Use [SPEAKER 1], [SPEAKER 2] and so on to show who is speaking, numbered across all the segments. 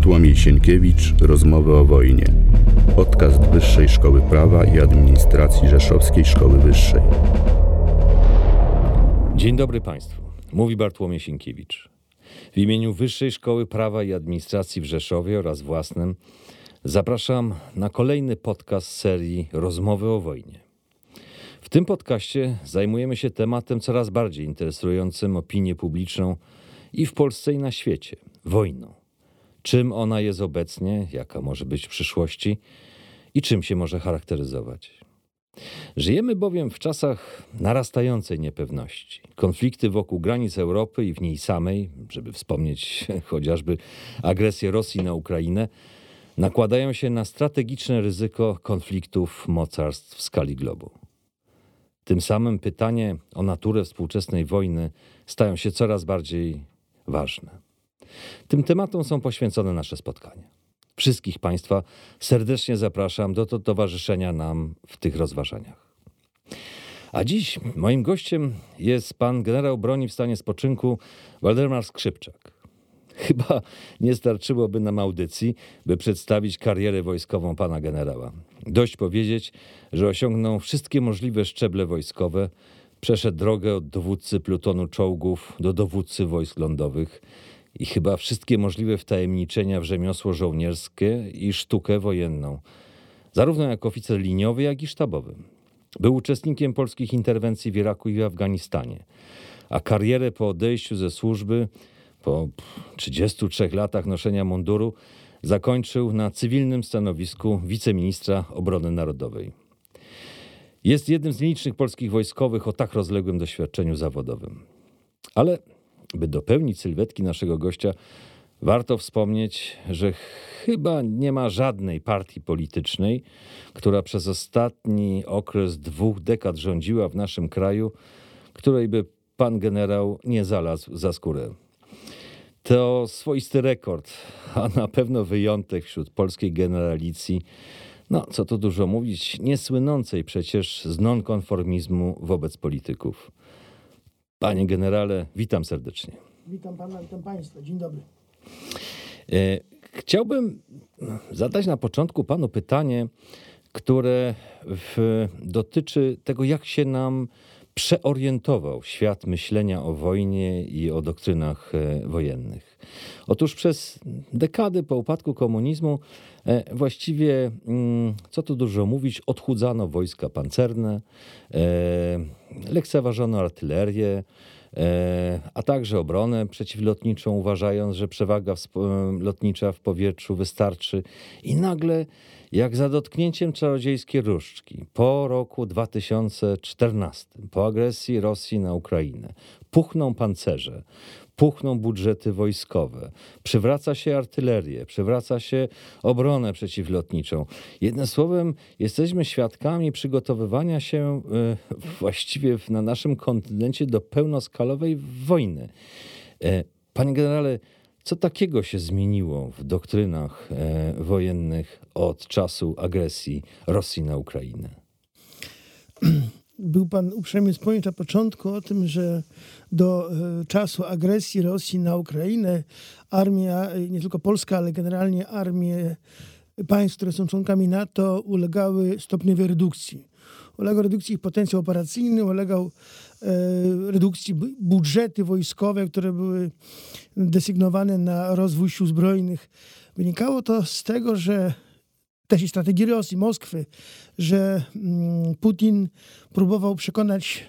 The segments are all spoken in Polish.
[SPEAKER 1] Bartłomiej Sienkiewicz Rozmowy o wojnie. Podcast Wyższej Szkoły Prawa i Administracji Rzeszowskiej Szkoły Wyższej.
[SPEAKER 2] Dzień dobry Państwu. Mówi Bartłomiej Sienkiewicz. W imieniu Wyższej Szkoły Prawa i Administracji w Rzeszowie oraz własnym zapraszam na kolejny podcast serii Rozmowy o wojnie. W tym podcaście zajmujemy się tematem coraz bardziej interesującym opinię publiczną i w Polsce i na świecie wojną. Czym ona jest obecnie, jaka może być w przyszłości i czym się może charakteryzować. Żyjemy bowiem w czasach narastającej niepewności. Konflikty wokół granic Europy i w niej samej, żeby wspomnieć chociażby agresję Rosji na Ukrainę, nakładają się na strategiczne ryzyko konfliktów mocarstw w skali globu. Tym samym pytanie o naturę współczesnej wojny stają się coraz bardziej ważne. Tym tematom są poświęcone nasze spotkania. Wszystkich Państwa serdecznie zapraszam do, towarzyszenia nam w tych rozważaniach. A dziś moim gościem jest pan generał broni w stanie spoczynku Waldemar Skrzypczak. Chyba nie starczyłoby nam audycji, by przedstawić karierę wojskową pana generała. Dość powiedzieć, że osiągnął wszystkie możliwe szczeble wojskowe, przeszedł drogę od dowódcy plutonu czołgów do dowódcy wojsk lądowych i chyba wszystkie możliwe wtajemniczenia w rzemiosło żołnierskie i sztukę wojenną, zarówno jako oficer liniowy, jak i sztabowy. Był uczestnikiem polskich interwencji w Iraku i w Afganistanie, a karierę po odejściu ze służby, po 33 latach noszenia munduru, zakończył na cywilnym stanowisku wiceministra obrony narodowej. Jest jednym z nielicznych polskich wojskowych o tak rozległym doświadczeniu zawodowym. Ale by dopełnić sylwetki naszego gościa, warto wspomnieć, że chyba nie ma żadnej partii politycznej, która przez ostatni okres dwóch dekad rządziła w naszym kraju, której by pan generał nie zalazł za skórę. To swoisty rekord, a na pewno wyjątek wśród polskiej generalicji, no co tu dużo mówić, niesłynącej przecież z nonkonformizmu wobec polityków. Panie generale, witam serdecznie.
[SPEAKER 3] Witam pana, witam państwa. Dzień dobry.
[SPEAKER 2] E, chciałbym zadać na początku panu pytanie, które w, dotyczy tego, jak się nam przeorientował świat myślenia o wojnie i o doktrynach e, wojennych. Otóż przez dekady po upadku komunizmu e, właściwie, mm, co tu dużo mówić, odchudzano wojska pancerne, lekceważono artylerię, a także obronę przeciwlotniczą, uważając, że przewaga lotnicza w powietrzu wystarczy. I nagle, jak za dotknięciem czarodziejskiej różdżki, po roku 2014, po agresji Rosji na Ukrainę, puchną pancerze, puchną budżety wojskowe, przywraca się artylerię, przywraca się obronę przeciwlotniczą. Jednym słowem, jesteśmy świadkami przygotowywania się e, właściwie na naszym kontynencie do pełnoskalowej wojny. E, panie generale, co takiego się zmieniło w doktrynach e, wojennych od czasu agresji Rosji na Ukrainę?
[SPEAKER 3] Był pan uprzejmy wspomnieć na początku o tym, że do e, czasu agresji Rosji na Ukrainę armia, e, nie tylko polska, ale generalnie armie państw, które są członkami NATO, ulegały stopniowej redukcji. Ulegał redukcji ich potencjał operacyjny, ulegał e, redukcji budżety wojskowe, które były desygnowane na rozwój sił zbrojnych. Wynikało to z tego, że też i strategii Rosji, Moskwy, że mm, Putin próbował przekonać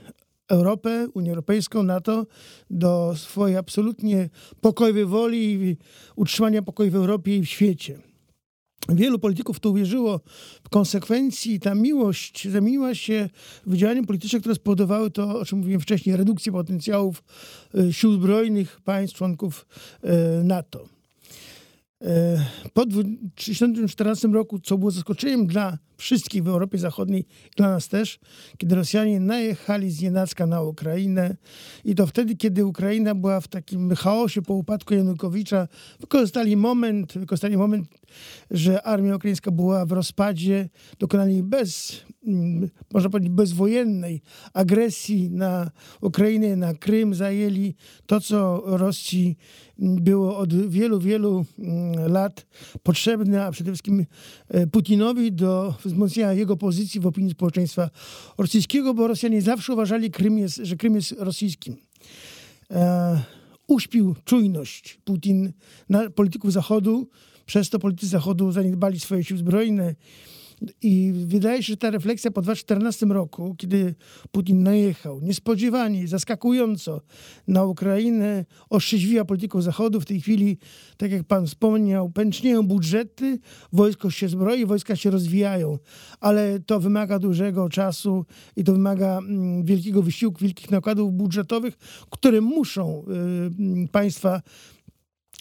[SPEAKER 3] Europę, Unię Europejską, NATO do swojej absolutnie pokojowej woli i utrzymania pokoju w Europie i w świecie. Wielu polityków to uwierzyło. W konsekwencji ta miłość zamieniła się w działania polityczne, które spowodowały to, o czym mówiłem wcześniej, redukcję potencjałów y, sił zbrojnych państw członków y, NATO. E, po 2014 roku, co było zaskoczeniem dla wszystkich w Europie Zachodniej, dla nas też, kiedy Rosjanie najechali z nienacka na Ukrainę i to wtedy, kiedy Ukraina była w takim chaosie po upadku Janukowicza, wykorzystali moment, wykorzystali moment, że armia ukraińska była w rozpadzie, dokonali bez, mm, można powiedzieć, bezwojennej agresji na Ukrainę, na Krym, zajęli to, co Rosji było od wielu, wielu mm, lat potrzebne, a przede wszystkim e, Putinowi do wzmocnienia jego pozycji w opinii społeczeństwa rosyjskiego, bo Rosjanie zawsze uważali, Krym jest, że Krym jest rosyjskim. E, uśpił czujność Putin na polityków Zachodu, przez to politycy Zachodu zaniedbali swoje siły zbrojne i wydaje się, że ta refleksja po 2014 roku, kiedy Putin najechał niespodziewanie, zaskakująco na Ukrainę, otrzeźwiła polityką Zachodu. W tej chwili, tak jak pan wspomniał, pęcznieją budżety, wojsko się zbroi, wojska się rozwijają, ale to wymaga dużego czasu i to wymaga mm, wielkiego wysiłku, wielkich nakładów budżetowych, które muszą y, państwa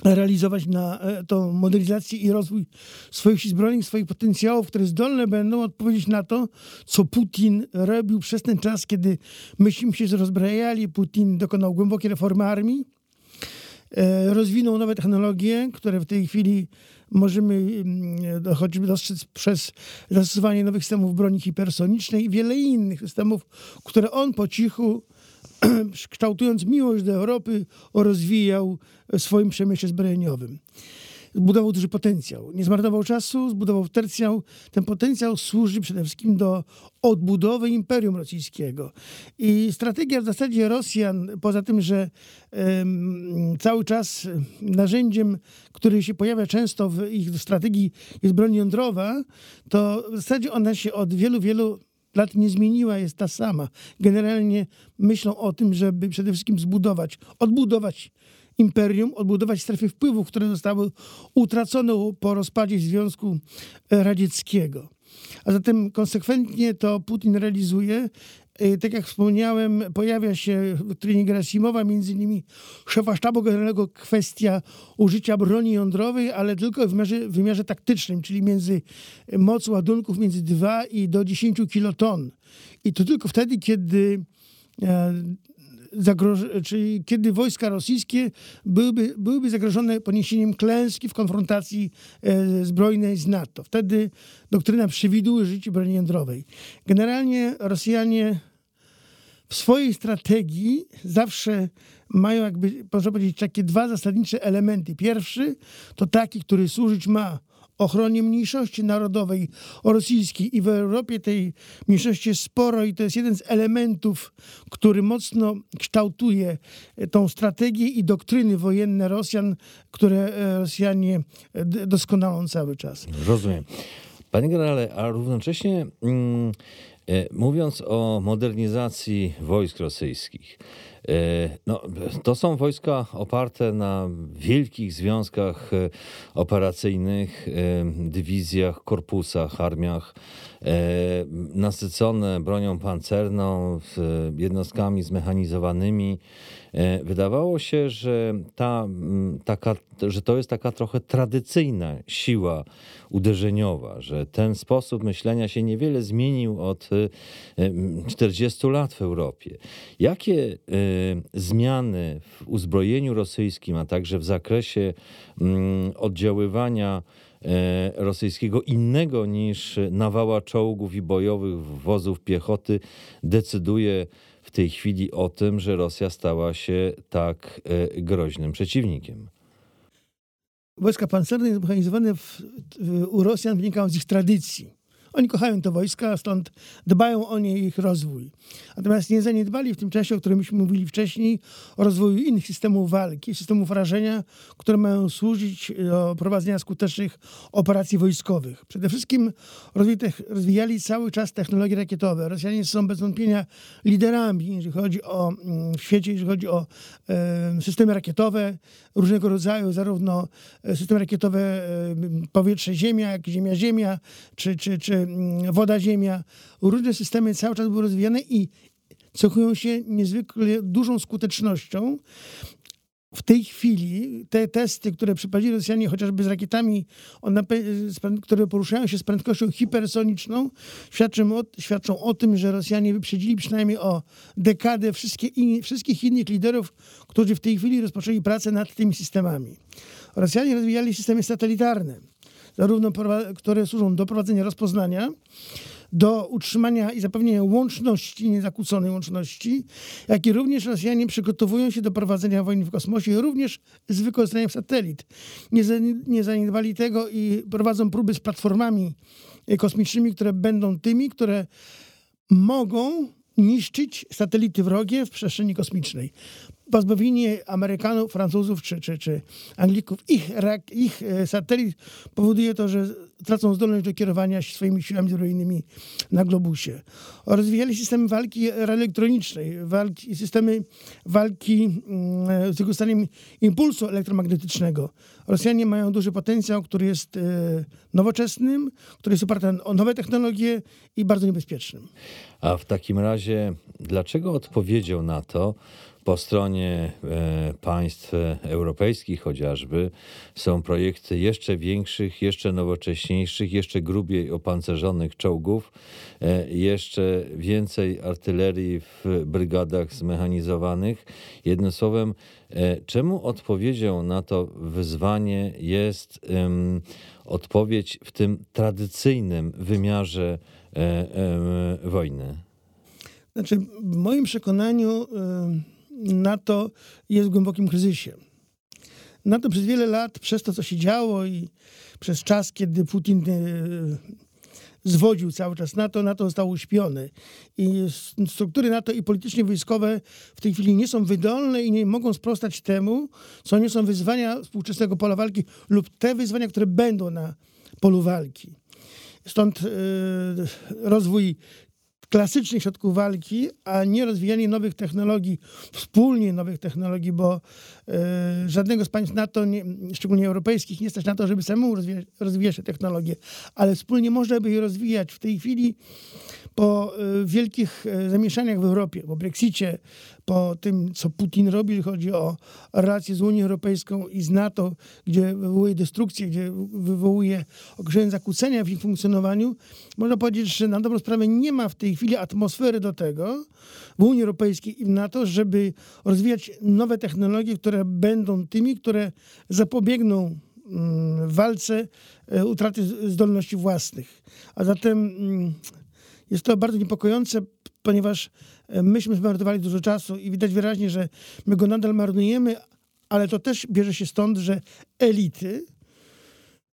[SPEAKER 3] realizować na e, tą modernizację i rozwój swoich sił zbrojnych, swoich potencjałów, które zdolne będą odpowiedzieć na to, co Putin robił przez ten czas, kiedy myśmy się rozbrajali. Putin dokonał głębokiej reformy armii, e, rozwinął nowe technologie, które w tej chwili możemy mm, choćby dostrzec przez zastosowanie nowych systemów broni hipersonicznej i wiele innych systemów, które on po cichu kształtując miłość do Europy, rozwijał w swoim przemyśle zbrojeniowym. Zbudował duży potencjał. Nie zmarnował czasu, zbudował tercjał. Ten potencjał służy przede wszystkim do odbudowy Imperium Rosyjskiego. I strategia w zasadzie Rosjan, poza tym, że um, cały czas narzędziem, który się pojawia często w ich strategii jest broń jądrowa, to w zasadzie ona się od wielu, wielu lat nie zmieniła, jest ta sama. Generalnie myślą o tym, żeby przede wszystkim zbudować, odbudować imperium, odbudować strefy wpływów, które zostały utracone po rozpadzie Związku Radzieckiego. A zatem konsekwentnie to Putin realizuje. E, tak jak wspomniałem, pojawia się w doktrynie Gerasimowa, między innymi szefa sztabu generalnego, kwestia użycia broni jądrowej, ale tylko w wymiarze, w wymiarze taktycznym, czyli między moc ładunków między 2 i do 10 kiloton. I to tylko wtedy, kiedy e, zagroż- czyli kiedy wojska rosyjskie byłyby, byłyby zagrożone poniesieniem klęski w konfrontacji e, zbrojnej z NATO. Wtedy doktryna przewiduje życie broni jądrowej. Generalnie Rosjanie w swojej strategii zawsze mają jakby, można powiedzieć, takie dwa zasadnicze elementy. Pierwszy to taki, który służyć ma ochronie mniejszości narodowej rosyjskiej i w Europie tej mniejszości jest sporo i to jest jeden z elementów, który mocno kształtuje tą strategię i doktryny wojenne Rosjan, które e, Rosjanie doskonalą cały czas.
[SPEAKER 2] Rozumiem. Panie generale, a równocześnie mm, mówiąc o modernizacji wojsk rosyjskich, E, no, to są wojska oparte na wielkich związkach e, operacyjnych, e, dywizjach, korpusach, armiach, nasycone bronią pancerną, jednostkami zmechanizowanymi. Wydawało się, że, ta, taka, że to jest taka trochę tradycyjna siła uderzeniowa, że ten sposób myślenia się niewiele zmienił od 40 lat w Europie. Jakie zmiany w uzbrojeniu rosyjskim, a także w zakresie mm, oddziaływania e, rosyjskiego innego niż nawała czołgów i bojowych wozów piechoty decyduje w tej chwili o tym, że Rosja stała się tak e, groźnym przeciwnikiem.
[SPEAKER 3] Wojska pancerne zmechanizowane w, w, u Rosjan wynikają z ich tradycji. Oni kochają te wojska, stąd dbają o nie i ich rozwój. Natomiast nie zaniedbali w tym czasie, o którym myśmy mówili wcześniej, o rozwoju innych systemów walki, systemów rażenia, które mają służyć do prowadzenia skutecznych operacji wojskowych. Przede wszystkim rozwijali cały czas technologie rakietowe. Rosjanie są bez wątpienia liderami, jeżeli chodzi o mm, w świecie, jeżeli chodzi o e, systemy rakietowe różnego rodzaju, zarówno e, systemy rakietowe e, powietrze-ziemia, jak ziemia-ziemia, czy, czy, czy Mm, woda, ziemia. Różne systemy cały czas były rozwijane i cechują się niezwykle dużą skutecznością. w tej chwili te testy, które przeprowadzili Rosjanie chociażby z rakietami, które poruszają się z prędkością hipersoniczną, świadczą o, tym, że Rosjanie wyprzedzili przynajmniej o dekadę wszystkich innych liderów, którzy w tej chwili rozpoczęli pracę nad tymi systemami. Rosjanie rozwijali systemy satelitarne, zarówno które służą do prowadzenia rozpoznania, do utrzymania i zapewnienia łączności, niezakłóconej łączności, jak i również Rosjanie przygotowują się do prowadzenia wojny w kosmosie, również z wykorzystaniem satelit. Nie, nie zaniedbali tego i prowadzą próby z platformami kosmicznymi, które będą tymi, które mogą niszczyć satelity wrogie w przestrzeni kosmicznej pozbawienie Amerykanów, Francuzów czy, czy, czy Anglików ich, ich e, satelit powoduje to, że tracą zdolność do kierowania swoimi siłami zbrojnymi na globusie. Rozwijali systemy walki elektronicznej, walki, systemy walki mm, z wykorzystaniem impulsu elektromagnetycznego. Rosjanie mają duży potencjał, który jest e, nowoczesnym, który jest oparty o nowe technologie i bardzo niebezpiecznym.
[SPEAKER 2] A w takim razie, dlaczego odpowiedzią na to po stronie e, państw europejskich chociażby są projekty jeszcze większych, jeszcze nowocześniejszych, jeszcze grubiej opancerzonych czołgów, e, jeszcze więcej artylerii w brygadach zmechanizowanych. Jednym słowem, e, czemu odpowiedzią na to wyzwanie jest odpowiedź w tym tradycyjnym wymiarze wojny?
[SPEAKER 3] Znaczy, w moim przekonaniu NATO jest w głębokim kryzysie. NATO przez wiele lat, przez to, co się działo i przez czas, kiedy Putin e, zwodził cały czas NATO, NATO zostało uśpione. I struktury NATO i politycznie wojskowe w tej chwili nie są wydolne i nie mogą sprostać temu, co nie są wyzwania współczesnego pola walki lub te wyzwania, które będą na polu walki. Stąd y, rozwój klasycznych środków walki, a nie rozwijanie nowych technologii, wspólnie nowych technologii, bo e, żadnego z państw NATO, nie, szczególnie europejskich, nie stać na to, żeby samemu rozwijać, rozwijać te technologie, ale wspólnie można by je rozwijać. W tej chwili po e, wielkich e, zamieszaniach w Europie, po Brexicie, po tym, co Putin robi, jeżeli chodzi o relacje z Unią Europejską i z NATO, gdzie wywołuje destrukcję, gdzie wywołuje określone zakłócenia w ich funkcjonowaniu, można powiedzieć, że na dobrą sprawę nie ma w tej chwili atmosfery do tego w Unii Europejskiej i w NATO, żeby rozwijać nowe technologie, które będą tymi, które zapobiegną mm, walce e, utraty zdolności własnych. A zatem mm, jest to bardzo niepokojące, ponieważ e, myśmy zmarnowali dużo czasu i widać wyraźnie, że my go nadal marnujemy, ale to też bierze się stąd, że elity,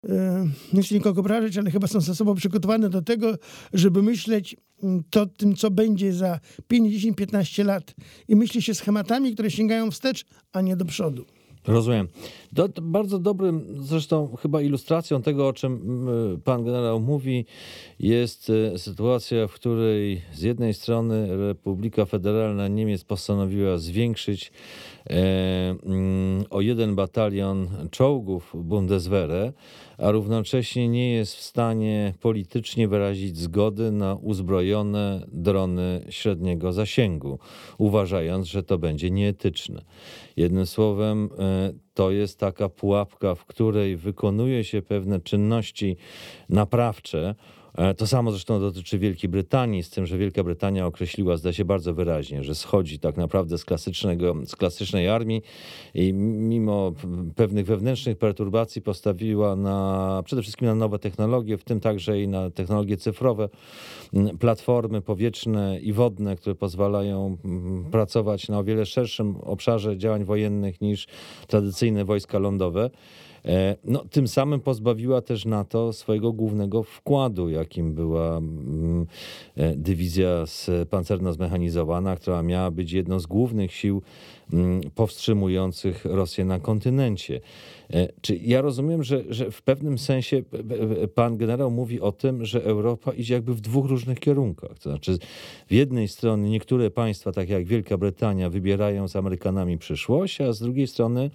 [SPEAKER 3] e, nie chcę nikogo obrażać, ale chyba są sobą przygotowane do tego, żeby myśleć mm, to tym, co będzie za 5, 10, 15 lat i myśli się schematami, które sięgają wstecz, a nie do przodu.
[SPEAKER 2] Rozumiem. To bardzo dobrym, zresztą chyba ilustracją tego, o czym pan generał mówi, jest e, sytuacja, w której z jednej strony Republika Federalna Niemiec postanowiła zwiększyć e, o jeden batalion czołgów Bundeswehre, a równocześnie nie jest w stanie politycznie wyrazić zgody na uzbrojone drony średniego zasięgu, uważając, że to będzie nieetyczne. Jednym słowem, e, to jest taka pułapka, w której wykonuje się pewne czynności naprawcze, to samo zresztą dotyczy Wielkiej Brytanii, z tym, że Wielka Brytania określiła, zdaje się bardzo wyraźnie, że schodzi tak naprawdę z, klasycznego, z klasycznej armii i mimo pewnych wewnętrznych perturbacji postawiła na, przede wszystkim na nowe technologie, w tym także i na technologie cyfrowe, platformy powietrzne i wodne, które pozwalają pracować na o wiele szerszym obszarze działań wojennych niż tradycyjne wojska lądowe. E, no, tym samym pozbawiła też NATO swojego głównego wkładu, jakim była mm, e, dywizja pancerno zmechanizowana, która miała być jedną z głównych sił mm, powstrzymujących Rosję na kontynencie. E, czy ja rozumiem, że, że w pewnym sensie pan generał mówi o tym, że Europa idzie jakby w dwóch różnych kierunkach. To znaczy, z jednej strony niektóre państwa, tak jak Wielka Brytania, wybierają z Amerykanami przyszłość, a z drugiej strony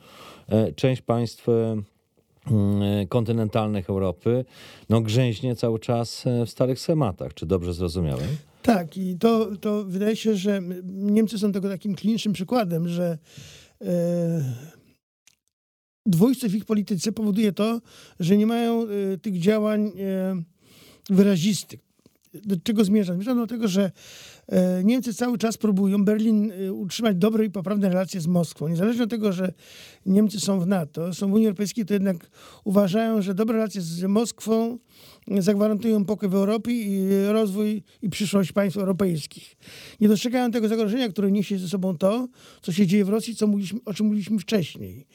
[SPEAKER 2] część państw kontynentalnych Europy, no grzęźnie cały czas e, w starych schematach. Czy dobrze zrozumiałem?
[SPEAKER 3] Tak, i to, to wydaje się, że Niemcy są tego takim klinicznym przykładem, że e, dwójstw w ich polityce powoduje to, że nie mają tych działań wyrazistych. Do czego zmierzam? Zmierzam do tego, że E, Niemcy cały czas próbują Berlin e, utrzymać dobre i poprawne relacje z Moskwą. Niezależnie od tego, że Niemcy są w NATO, są w Unii Europejskiej, to jednak uważają, że dobre relacje z Moskwą zagwarantują pokój w Europie i rozwój i przyszłość państw europejskich. Nie dostrzegają tego zagrożenia, które niesie ze sobą to, co się dzieje w Rosji, co mówiliśmy, o czym mówiliśmy wcześniej.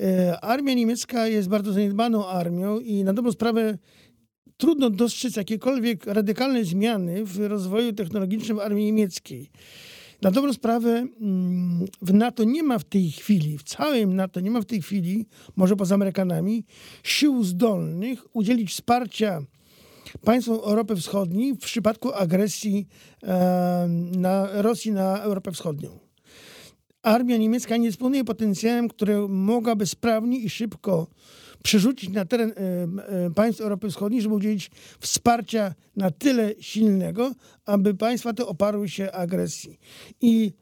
[SPEAKER 3] E, armia niemiecka jest bardzo zaniedbaną armią i na dobrą sprawę trudno dostrzec jakiekolwiek radykalne zmiany w rozwoju technologicznym armii niemieckiej. Na dobrą sprawę mm, w NATO nie ma w tej chwili, w całym NATO nie ma w tej chwili, może poza Amerykanami, sił zdolnych udzielić wsparcia państwom Europy Wschodniej w przypadku agresji na Rosji na Europę Wschodnią. Armia niemiecka nie dysponuje potencjałem, który mogłaby sprawnie i szybko przerzucić na teren e, e, państw Europy Wschodniej, żeby udzielić wsparcia na tyle silnego, aby państwa te oparły się agresji. I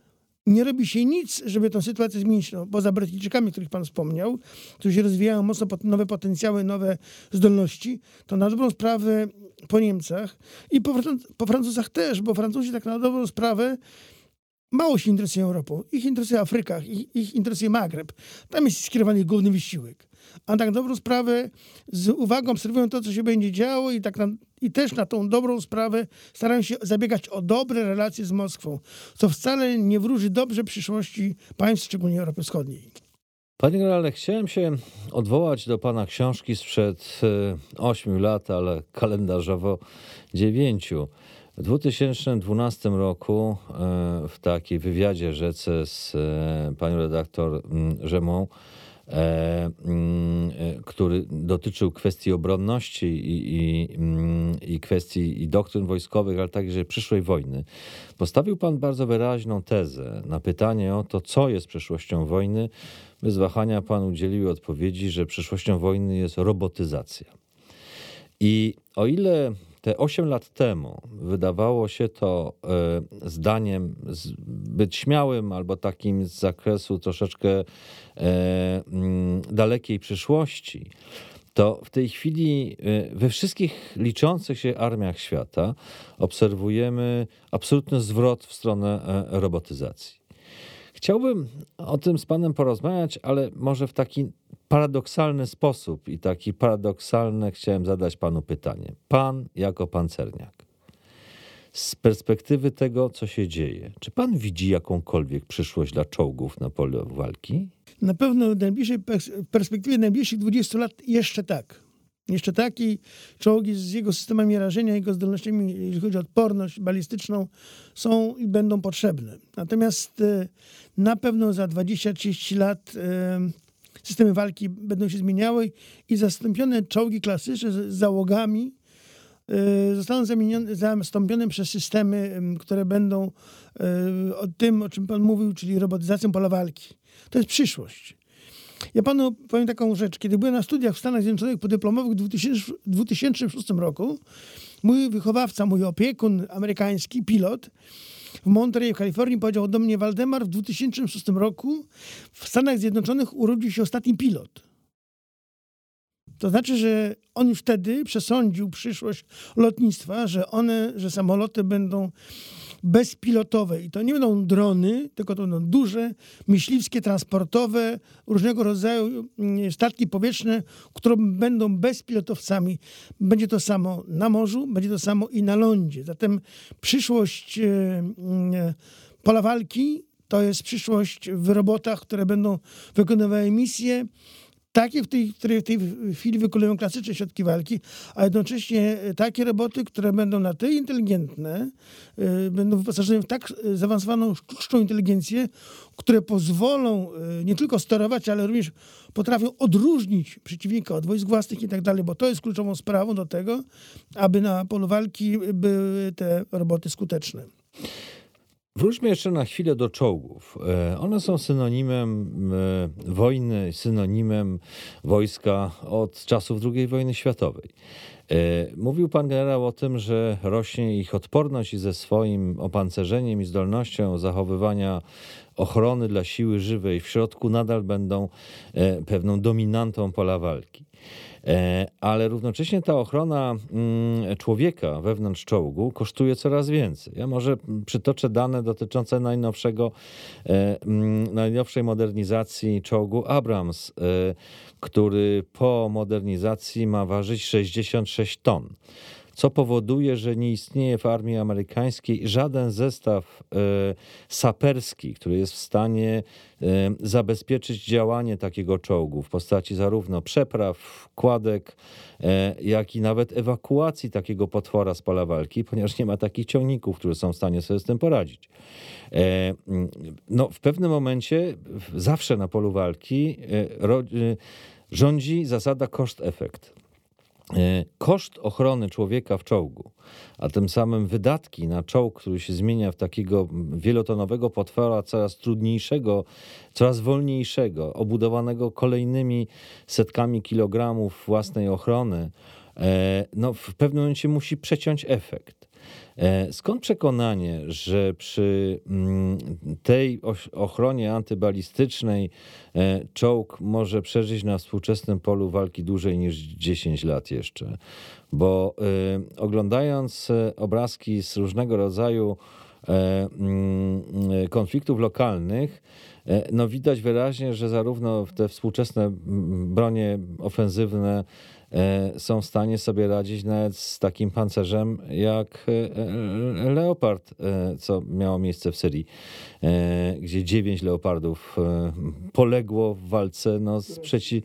[SPEAKER 3] nie robi się nic, żeby tę sytuację zmienić. No, poza Brytyjczykami, których pan wspomniał, którzy rozwijają mocno nowe potencjały, nowe zdolności, to na dobrą sprawę po Niemcach i po, po Francuzach też, bo Francuzi tak na dobrą sprawę mało się interesują Europą. Ich interesuje Afryka, ich, ich interesuje Magreb. Tam jest skierowany główny wysiłek a tak dobrą sprawę z uwagą obserwują to, co się będzie działo i, tak na, i też na tą dobrą sprawę starają się zabiegać o dobre relacje z Moskwą, co wcale nie wróży dobrze przyszłości państw, szczególnie Europy Wschodniej.
[SPEAKER 2] Panie generale, chciałem się odwołać do pana książki sprzed 8 e, lat, ale kalendarzowo 9. W 2012 roku e, w takiej wywiadzie rzece z e, panią redaktor Rzemą który dotyczył kwestii obronności i, i, mm, i kwestii i doktryn wojskowych, ale także przyszłej wojny, postawił pan bardzo wyraźną tezę na pytanie o to, co jest przyszłością wojny. Bez wahania pan udzielił odpowiedzi, że przyszłością wojny jest robotyzacja. I o ile te 8 lat temu wydawało się to e, zdaniem zbyt śmiałym albo takim z zakresu troszeczkę e, mm, dalekiej przyszłości, to w tej chwili e, we wszystkich liczących się armiach świata obserwujemy absolutny zwrot w stronę robotyzacji. Chciałbym o tym z Panem porozmawiać, ale może w taki paradoksalny sposób i taki paradoksalne chciałem zadać Panu pytanie. Pan jako pancerniak, z perspektywy tego, co się dzieje, czy Pan widzi jakąkolwiek przyszłość dla czołgów na polu walki?
[SPEAKER 3] Na pewno w, najbliższej, perspektywie najbliższych 20 lat jeszcze tak. Jeszcze taki czołgi z jego systemami rażenia, jego zdolnościami, jeśli chodzi o odporność balistyczną, są i będą potrzebne. Natomiast e, na pewno za 20-30 lat e, systemy walki będą się zmieniały i zastąpione czołgi klasyczne z załogami e, zostaną zastąpione przez systemy, które będą o tym, o czym pan mówił, czyli robotyzacją pola walki. To jest przyszłość. Ja panu powiem taką rzecz. Kiedy byłem na studiach w Stanach Zjednoczonych podyplomowych w 2000, 2006 roku, mój wychowawca, mój opiekun amerykański, pilot, w Monterey w Kalifornii powiedział do mnie, Waldemar, w 2006 roku w Stanach Zjednoczonych urodził się ostatni pilot. To znaczy, że on wtedy przesądził przyszłość lotnictwa, że one, że samoloty będą bezpilotowe. I to nie będą drony, tylko to będą duże, myśliwskie, transportowe, różnego rodzaju mm, statki powietrzne, które będą bezpilotowcami. Będzie to samo na morzu, będzie to samo i na lądzie. Zatem przyszłość e, mm, pola walki to jest przyszłość w robotach, które będą wykonywały misje takie, w tej, które w tej chwili wykonują klasyczne środki walki, a jednocześnie takie roboty, które będą na tyle inteligentne, y, będą wyposażone w tak zaawansowaną sztuczną inteligencję, które pozwolą nie tylko sterować, ale również potrafią odróżnić przeciwnika od wojsk własnych i tak dalej, bo to jest kluczową sprawą do tego, aby na polu walki były te roboty skuteczne.
[SPEAKER 2] Wróćmy jeszcze na chwilę do czołgów. E, one są synonimem e, wojny, synonimem wojska od czasów II wojny światowej. E, mówił pan generał o tym, że rośnie ich odporność i ze swoim opancerzeniem i zdolnością zachowywania ochrony dla siły żywej w środku nadal będą pewną dominantą pola walki. E, ale równocześnie ta ochrona mm, człowieka wewnątrz czołgu kosztuje coraz więcej. Ja może przytoczę dane dotyczące najnowszego, e, mm, najnowszej modernizacji czołgu Abrams, e, który po modernizacji ma ważyć 66 ton co powoduje, że nie istnieje w armii amerykańskiej żaden zestaw e, saperski, który jest w stanie e, zabezpieczyć działanie takiego czołgu w postaci zarówno przepraw, kładek, e, jak i nawet ewakuacji takiego potwora z pola walki, ponieważ nie ma takich ciągników, które są w stanie sobie z tym poradzić. No, w pewnym momencie, zawsze na polu walki, rządzi zasada koszt-efekt. E, koszt ochrony człowieka w czołgu, a tym samym wydatki na czołg, który się zmienia w takiego wielotonowego potwora, coraz trudniejszego, coraz wolniejszego, obudowanego kolejnymi setkami kilogramów własnej ochrony, e, no w pewnym momencie musi przeciąć efekt. E, skąd przekonanie, że przy mm, tej ochronie antybalistycznej e, czołg może przeżyć na współczesnym polu walki dłużej niż 10 lat jeszcze? Bo e, oglądając obrazki z różnego rodzaju mm, konfliktów lokalnych, no widać wyraźnie, że zarówno te współczesne bronie ofensywne są w stanie sobie radzić nawet z takim pancerzem jak e, e, Leopard, co miało miejsce w Syrii, gdzie dziewięć Leopardów poległo w walce no, z przeci...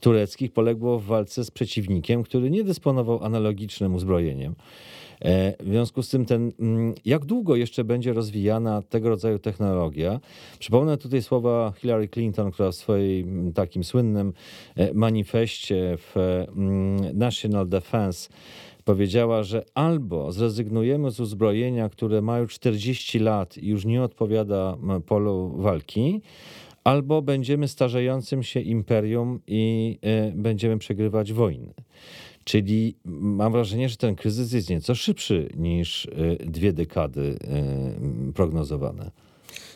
[SPEAKER 2] tureckich, poległo w walce z przeciwnikiem, który nie dysponował analogicznym uzbrojeniem. E, w związku z tym, ten, mm, jak długo jeszcze będzie rozwijana tego rodzaju technologia? Przypomnę tutaj słowa Hillary Clinton, która w swoim mm, takim słynnym e, manifestie w mm, National Defense powiedziała, że albo zrezygnujemy z uzbrojenia, które ma już 40 lat i już nie odpowiada polu walki, albo będziemy starzejącym się imperium i e, będziemy przegrywać wojny. Czyli mam wrażenie, że ten kryzys jest nieco szybszy niż e, dwie dekady e, prognozowane.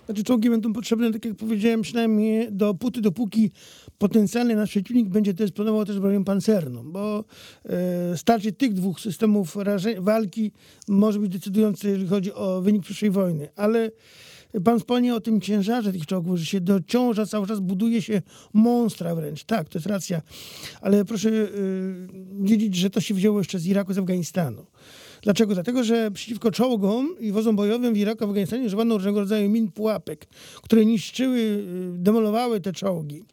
[SPEAKER 3] Znaczy czołgi będą potrzebne, tak jak powiedziałem, przynajmniej do puty, dopóki potencjalny nasz przeciwnik będzie dysponował też bronią pancerną, bo e, starcie tych dwóch systemów walki może być decydujące, jeżeli chodzi o wynik przyszłej wojny. Ale Pan wspomniał o tym ciężarze tych czołgów, że się dociąża, cały czas buduje się monstra wręcz. Tak, to jest racja. Ale proszę yy, wiedzieć, że to się wzięło jeszcze z Iraku, z Afganistanu. Dlaczego? Dlatego, że przeciwko czołgom i wozom bojowym w Iraku, Afganistanie używano różnego rodzaju min pułapek, które niszczyły, y, demolowały te czołgi.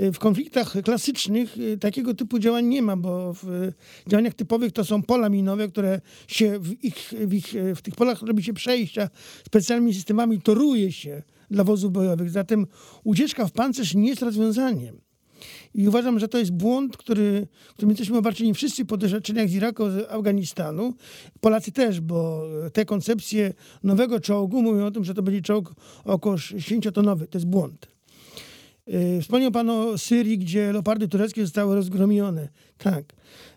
[SPEAKER 3] Y, w konfliktach klasycznych y, takiego typu działań nie ma, bo w działaniach typowych to są pola minowe, które się w, ich, w, ich, w tych polach robi się przejścia specjalnymi systemami, toruje się dla wozów bojowych. Zatem ucieczka w pancerz nie jest rozwiązaniem. I uważam, że to jest błąd, który, którym jesteśmy obarczeni wszyscy po doświadczeniach z Iraku, z Afganistanu. Polacy też, bo te koncepcje nowego czołgu mówią o tym, że to będzie czołg około 60-tonowy. To jest błąd. E, wspomniał Pan o Syrii, gdzie leopardy tureckie zostały rozgromione. Tak.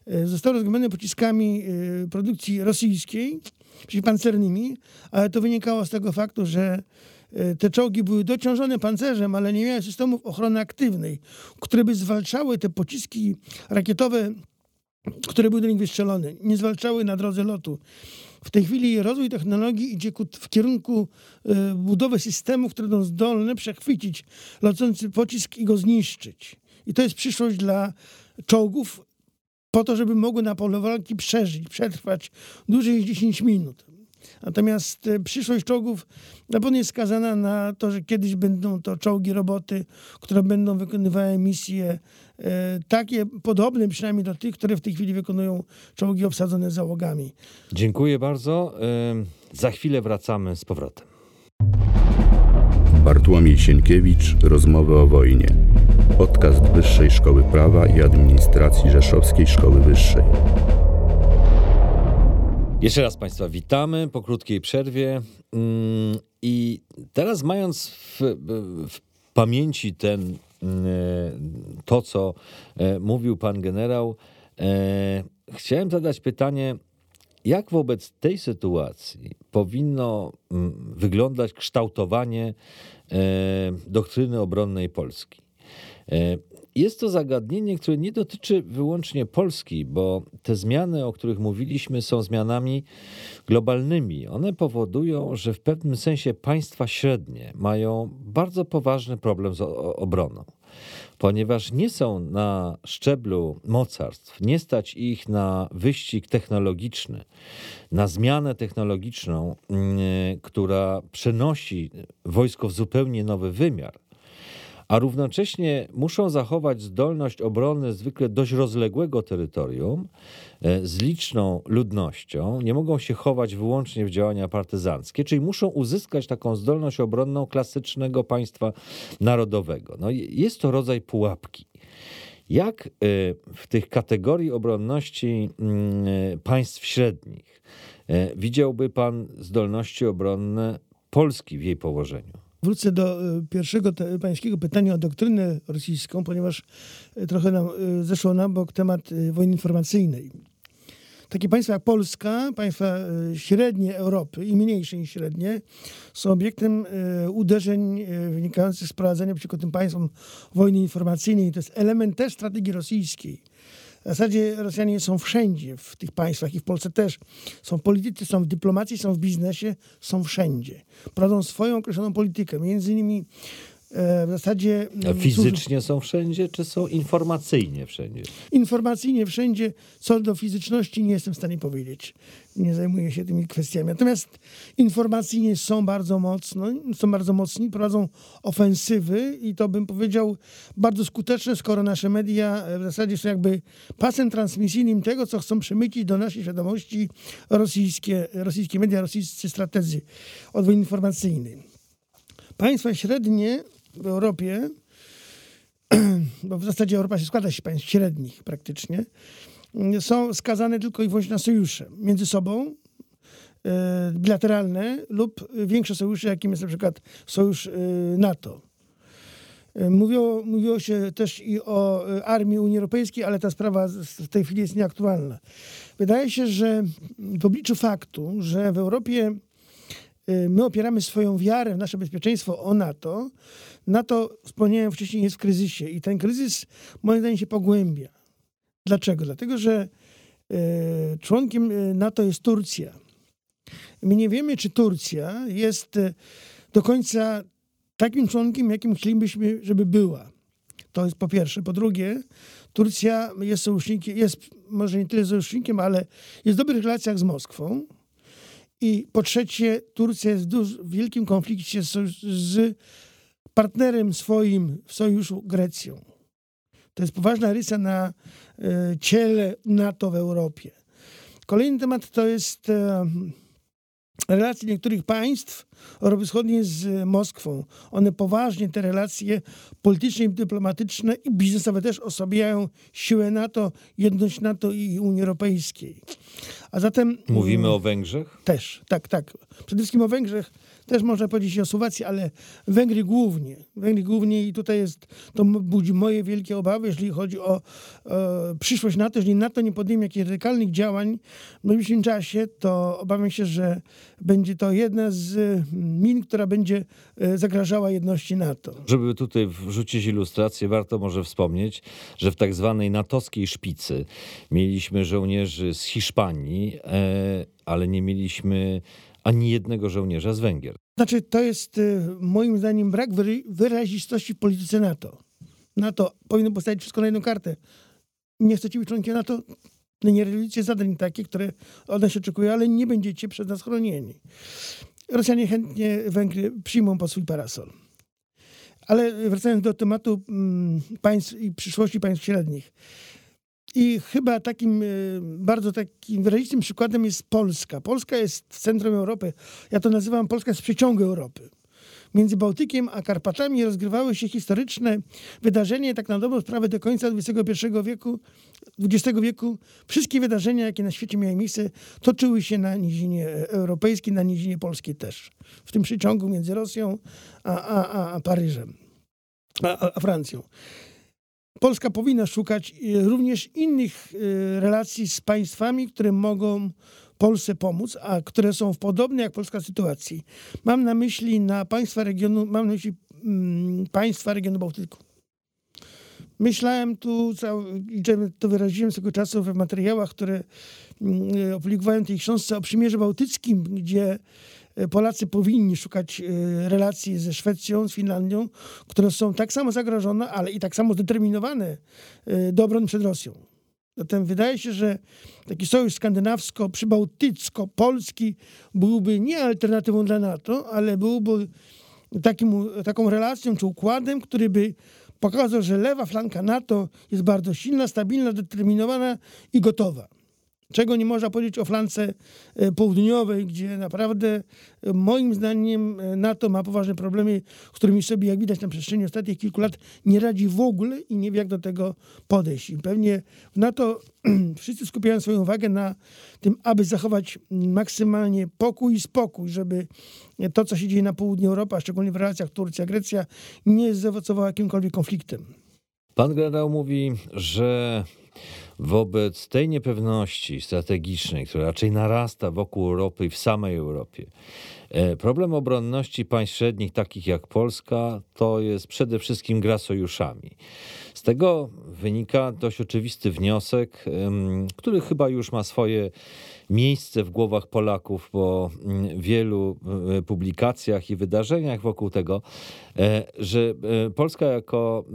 [SPEAKER 3] E, zostały rozgromione pociskami e, produkcji rosyjskiej, czyli pancernymi, ale to wynikało z tego faktu, że te czołgi były dociążone pancerzem, ale nie miały systemów ochrony aktywnej, które by zwalczały te pociski rakietowe, które były do nich wystrzelone. Nie zwalczały na drodze lotu. W tej chwili rozwój technologii idzie w kierunku y, budowy systemów, które będą zdolne przechwycić lecący pocisk i go zniszczyć. I to jest przyszłość dla czołgów po to, żeby mogły na polu walki przeżyć, przetrwać dłużej niż 10 minut. Natomiast e, przyszłość czołgów na pewno jest skazana na to, że kiedyś będą to czołgi, roboty, które będą wykonywały misje e, takie, podobne przynajmniej do tych, które w tej chwili wykonują czołgi obsadzone załogami.
[SPEAKER 2] Dziękuję bardzo. Za chwilę wracamy z powrotem.
[SPEAKER 1] Bartłomiej Sienkiewicz, Rozmowy o wojnie. Podcast Wyższej Szkoły Prawa i Administracji Rzeszowskiej Szkoły Wyższej.
[SPEAKER 2] Jeszcze raz Państwa witamy po krótkiej przerwie. Mm, I teraz mając w, w pamięci ten, to, co mówił pan generał, chciałem zadać pytanie, jak wobec tej sytuacji powinno wyglądać kształtowanie doktryny obronnej Polski? Jest to zagadnienie, które nie dotyczy wyłącznie Polski, bo te zmiany, o których mówiliśmy, są zmianami globalnymi. One powodują, że w pewnym sensie państwa średnie mają bardzo poważny problem z obroną, ponieważ nie są na szczeblu mocarstw, nie stać ich na wyścig technologiczny, na zmianę technologiczną, mm, która przenosi wojsko w zupełnie nowy wymiar a równocześnie muszą zachować zdolność obrony zwykle dość rozległego terytorium e, z liczną ludnością, nie mogą się chować wyłącznie w działania partyzanckie, czyli muszą uzyskać taką zdolność obronną klasycznego państwa narodowego. No, jest to rodzaj pułapki. Jak e, w tych kategorii obronności mm, e, państw średnich widziałby pan zdolności obronne Polski w jej położeniu?
[SPEAKER 3] Wrócę do e, pierwszego te, pańskiego pytania o doktrynę rosyjską, ponieważ e, trochę nam e, zeszło na bok temat wojny informacyjnej. Takie państwa jak Polska, państwa średnie Europy i mniejsze niż średnie, są obiektem uderzeń wynikających z prowadzenia przeciwko tym państwom wojny informacyjnej. To jest element też strategii rosyjskiej w zasadzie Rosjanie są wszędzie w tych państwach i w Polsce też. Są politycy, są w dyplomacji, są w biznesie, są wszędzie. Prowadzą swoją określoną politykę. Między innymi w zasadzie.
[SPEAKER 2] A mm, fizycznie są wszędzie, czy są informacyjnie wszędzie?
[SPEAKER 3] Informacyjnie wszędzie. Co do fizyczności nie jestem w stanie powiedzieć. Nie zajmuję się tymi kwestiami. Natomiast informacyjnie są bardzo mocno, są bardzo mocni, prowadzą ofensywy i to bym powiedział bardzo skuteczne, skoro nasze media e, w zasadzie są jakby pasem transmisyjnym tego, co chcą przemycić do naszej świadomości rosyjskie, rosyjskie media, rosyjscy strategzy odwój informacyjny. Państwa średnie w Europie, bo w zasadzie Europa się składa z państw średnich praktycznie, są skazane tylko i wyłącznie na sojusze między sobą, e, bilateralne lub większe sojusze, jakim jest na przykład sojusz e, NATO. E, mówiło, mówiło się też i o armii Unii Europejskiej, ale ta sprawa w tej chwili jest nieaktualna. Wydaje się, że w obliczu faktu, że w Europie my opieramy swoją wiarę w nasze bezpieczeństwo o NATO, NATO, wspomniałem wcześniej, jest w kryzysie i ten kryzys moim zdaniem się pogłębia. Dlaczego? Dlatego, że e, członkiem e, NATO jest Turcja. My nie wiemy, czy Turcja jest do końca takim członkiem, jakim chcielibyśmy, żeby była. To jest po pierwsze. Po drugie, Turcja jest sojusznikiem, jest może nie tyle sojusznikiem, ale jest w dobrych relacjach z Moskwą. I po trzecie, Turcja jest w, duż, w wielkim konflikcie z, z partnerem swoim w sojuszu Grecją. To jest poważna rysa na e, ciele NATO w Europie. Kolejny temat to jest e, relacje niektórych państw Europy Wschodniej z Moskwą. One poważnie te relacje polityczne i dyplomatyczne i biznesowe też osłabiają siłę NATO, jedność NATO i Unii Europejskiej.
[SPEAKER 2] A zatem... Mówimy o Węgrzech?
[SPEAKER 3] Też, tak, tak. Przede wszystkim o Węgrzech też można powiedzieć o Słowacji, ale Węgry głównie. Węgry głównie i tutaj jest, to budzi moje wielkie obawy, jeżeli chodzi o e, przyszłość NATO. Jeżeli NATO nie podejmie jakichś radykalnych działań w najbliższym czasie, to obawiam się, że będzie to jedna z mm, min, która będzie e, zagrażała jedności NATO.
[SPEAKER 2] Żeby tutaj wrzucić ilustrację, warto może wspomnieć, że w tak zwanej natowskiej szpicy mieliśmy żołnierzy z Hiszpanii, e, ale nie mieliśmy ani jednego żołnierza z Węgier.
[SPEAKER 3] Znaczy, to jest y, moim zdaniem brak wyrazistości w polityce NATO. NATO powinno postawić wszystko na jedną kartę. Nie chcecie być członkiem NATO? No nie realizujecie zadań takich, które od nas oczekują, ale nie będziecie przez nas chronieni. Rosjanie chętnie Węgry przyjmą pod swój parasol. Ale wracając do tematu mm, państw i przyszłości państw średnich. I chyba takim e, bardzo takim wyrazistym przykładem jest Polska. Polska jest w centrum Europy. Ja to nazywam Polska z przeciągu Europy. Między Bałtykiem a Karpatami rozgrywały się historyczne wydarzenia, tak na dobrą sprawę do końca XXI wieku XX wieku wszystkie wydarzenia, jakie na świecie miały miejsce, toczyły się na nizinie europejskiej, na nizinie polskiej też. W tym przeciągu między Rosją a, a, a Paryżem, a, a Francją. Polska powinna szukać e, również innych e, relacji z państwami, które mogą Polsce pomóc, a które są w podobnej jak Polska sytuacji. Mam na myśli na państwa regionu, mam na myśli mm, państwa regionu Bałtyku. Myślałem tu, to wyraziłem swego czasu w materiałach, które mm, opublikowałem w tej książce o przymierzu bałtyckim, gdzie Polacy powinni szukać e, relacji ze Szwecją, z Finlandią, które są tak samo zagrożone, ale i tak samo zdeterminowane e, do obrony przed Rosją. Zatem wydaje się, że taki sojusz skandynawsko-przybałtycko-polski byłby nie alternatywą dla NATO, ale byłby takim, taką relacją czy układem, który by pokazał, że lewa flanka NATO jest bardzo silna, stabilna, determinowana i gotowa. Czego nie można powiedzieć o flance e, południowej, gdzie naprawdę e, moim zdaniem e, NATO ma poważne problemy, z którymi sobie, jak widać na przestrzeni ostatnich kilku lat, nie radzi w ogóle i nie wie, jak do tego podejść. I pewnie w NATO wszyscy skupiają swoją uwagę na tym, aby zachować maksymalnie pokój i spokój, żeby to, co się dzieje na południu Europy, a szczególnie w relacjach Turcja-Grecja, nie zaowocowało jakimkolwiek konfliktem.
[SPEAKER 2] Pan generał mówi, że wobec tej niepewności strategicznej, która raczej narasta wokół Europy i w samej Europie, e, problem obronności państw średnich, takich jak Polska, to jest przede wszystkim gra sojuszami. Z tego wynika dość oczywisty wniosek, który chyba już ma swoje miejsce w głowach Polaków po mm, wielu e, publikacjach i wydarzeniach wokół tego, e, że e, Polska jako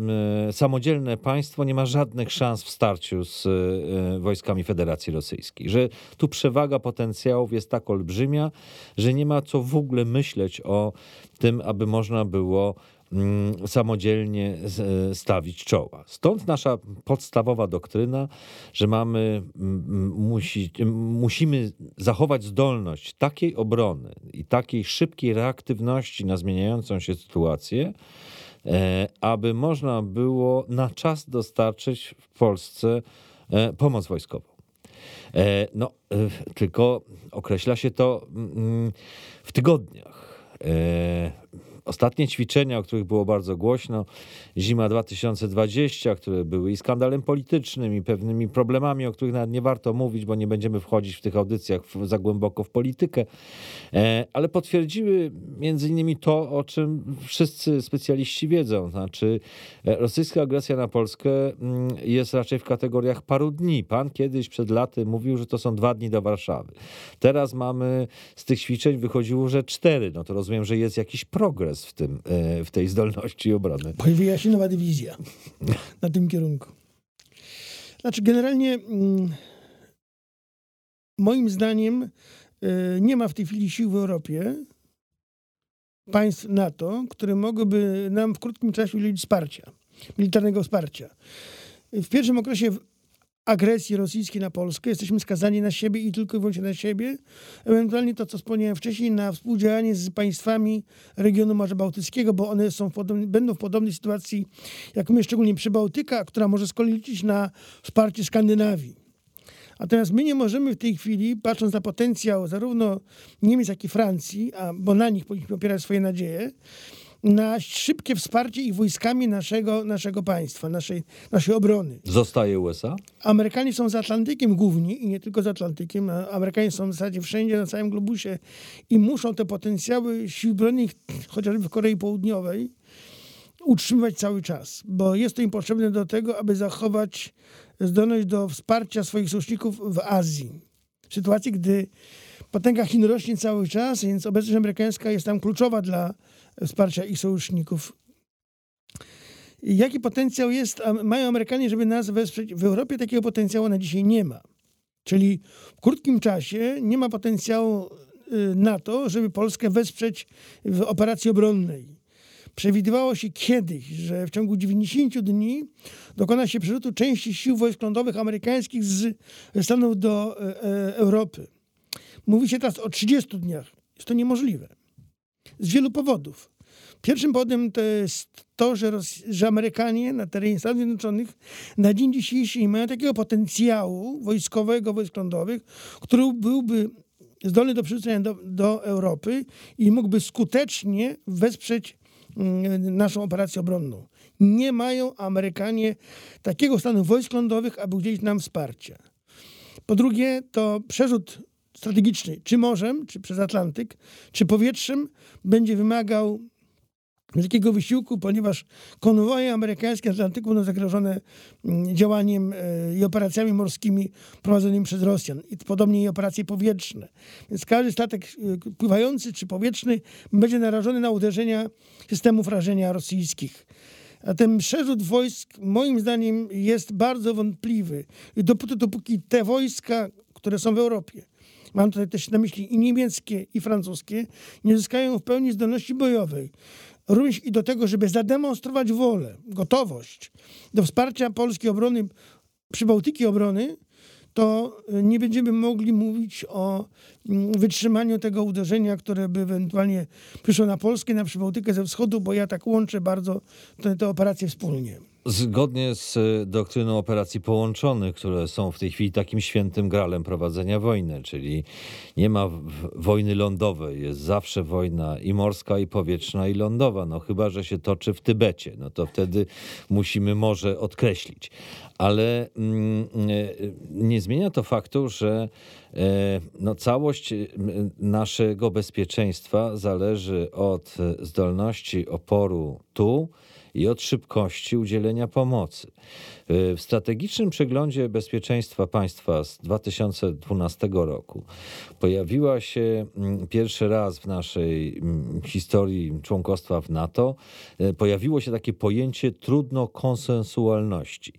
[SPEAKER 2] samodzielne państwo nie ma żadnych szans w starciu z wojskami Federacji Rosyjskiej, że tu przewaga potencjałów jest tak olbrzymia, że nie ma co w ogóle myśleć o tym, aby można było samodzielnie stawić czoła. Stąd nasza podstawowa doktryna, że mamy, musi, musimy zachować zdolność takiej obrony i takiej szybkiej reaktywności na zmieniającą się sytuację, e, aby można było na czas dostarczyć w Polsce e, pomoc wojskową. E, no, tylko określa się to mm, w tygodniach Ostatnie ćwiczenia, o których było bardzo głośno, zima 2020, które były i skandalem politycznym, i pewnymi problemami, o których nawet nie warto mówić, bo nie będziemy wchodzić w tych audycjach za głęboko w politykę, e, ale potwierdziły między innymi to, o czym wszyscy specjaliści wiedzą. Znaczy, e, rosyjska agresja na Polskę mm, jest raczej w kategoriach paru dni. Pan kiedyś przed laty mówił, że to są dwa dni do Warszawy. Teraz mamy z tych ćwiczeń wychodziło, że cztery. No to rozumiem, że jest jakiś progres progres w, tym, e, w tej zdolności obrony.
[SPEAKER 3] Pojawiła się nowa dywizja na tym kierunku. Znaczy, generalnie mm, moim zdaniem e, nie ma w tej chwili sił w Europie, państw NATO, które mogłyby nam w krótkim czasie udzielić wsparcia, militarnego wsparcia. W pierwszym okresie agresji rosyjskiej na Polskę. Jesteśmy skazani na siebie i tylko i wyłącznie na siebie. Ewentualnie to, co wspomniałem wcześniej, na współdziałanie z państwami regionu Morza Bałtyckiego, bo one są w będą w podobnej sytuacji jak my, szczególnie przy Bałtyka, która może z kolei liczyć na wsparcie Skandynawii. Natomiast my nie możemy w tej chwili, patrząc na potencjał zarówno Niemiec, jak i Francji, a, bo na nich powinniśmy opierać swoje nadzieje, na szybkie wsparcie ich wojskami naszego, naszego państwa, naszej, naszej obrony.
[SPEAKER 2] Zostaje USA?
[SPEAKER 3] Amerykanie są za Atlantykiem główni i nie tylko za Atlantykiem. Amerykanie są w zasadzie wszędzie na całym globusie i muszą te potencjały sił broni, chociażby w Korei Południowej, utrzymywać cały czas, bo jest to im potrzebne do tego, aby zachować zdolność do wsparcia swoich sojuszników w Azji. W sytuacji, gdy potęga Chin rośnie cały czas, więc obecność amerykańska jest tam kluczowa dla wsparcia ich sojuszników. Jaki potencjał jest, mają Amerykanie, żeby nas wesprzeć? W Europie takiego potencjału na dzisiaj nie ma. Czyli w krótkim czasie nie ma potencjału y, na to, żeby Polskę wesprzeć w operacji obronnej. Przewidywało się kiedyś, że w ciągu 90 dni dokona się przerzutu części sił wojsk lądowych amerykańskich z Stanów do e, e, Europy. Mówi się teraz o 30 dniach. Jest to niemożliwe. Z wielu powodów. Pierwszym powodem to jest to, że, Ros- że Amerykanie na terenie Stanów Zjednoczonych na dzień dzisiejszy nie mają takiego potencjału wojskowego, wojsk lądowych, który byłby zdolny do przerzucenia do, do Europy i mógłby skutecznie wesprzeć mm, naszą operację obronną. Nie mają Amerykanie takiego stanu wojsk lądowych, aby udzielić nam wsparcia. Po drugie, to przerzut strategiczny, czy morzem, czy przez Atlantyk, czy powietrzem, będzie wymagał wielkiego wysiłku, ponieważ konwoje amerykańskie z Atlantyku będą zagrożone mm, działaniem e, i operacjami morskimi prowadzonymi przez Rosjan. I podobnie i operacje powietrzne. Więc każdy statek e, pływający czy powietrzny będzie narażony na uderzenia systemów rażenia rosyjskich. A ten przerzut wojsk, moim zdaniem, jest bardzo wątpliwy. Dopóty, dopóki te wojska, które są w Europie, mam tutaj też na myśli i niemieckie, i francuskie, nie zyskają w pełni zdolności bojowej, również i do tego, żeby zademonstrować wolę, gotowość do wsparcia polskiej obrony, przybałtyki obrony, to y, nie będziemy mogli mówić o mm, wytrzymaniu tego uderzenia, które by ewentualnie przyszło na Polskę, na Przybałtykę ze wschodu, bo ja tak łączę bardzo te, te operacje wspólnie.
[SPEAKER 2] Zgodnie z e, doktryną operacji połączonych, które są w tej chwili takim świętym gralem prowadzenia wojny, czyli nie ma wojny lądowej, jest zawsze wojna i morska, i powietrzna, i lądowa. No chyba, że się toczy w Tybecie, no to wtedy musimy może odkreślić. Ale mm, e, nie zmienia to faktu, że e, no, całość naszego bezpieczeństwa zależy od zdolności oporu tu, i od szybkości udzielenia pomocy. W strategicznym przeglądzie bezpieczeństwa państwa z 2012 roku pojawiła się mm, pierwszy raz w naszej mm, historii członkostwa w NATO, e, pojawiło się takie pojęcie trudno konsensualności.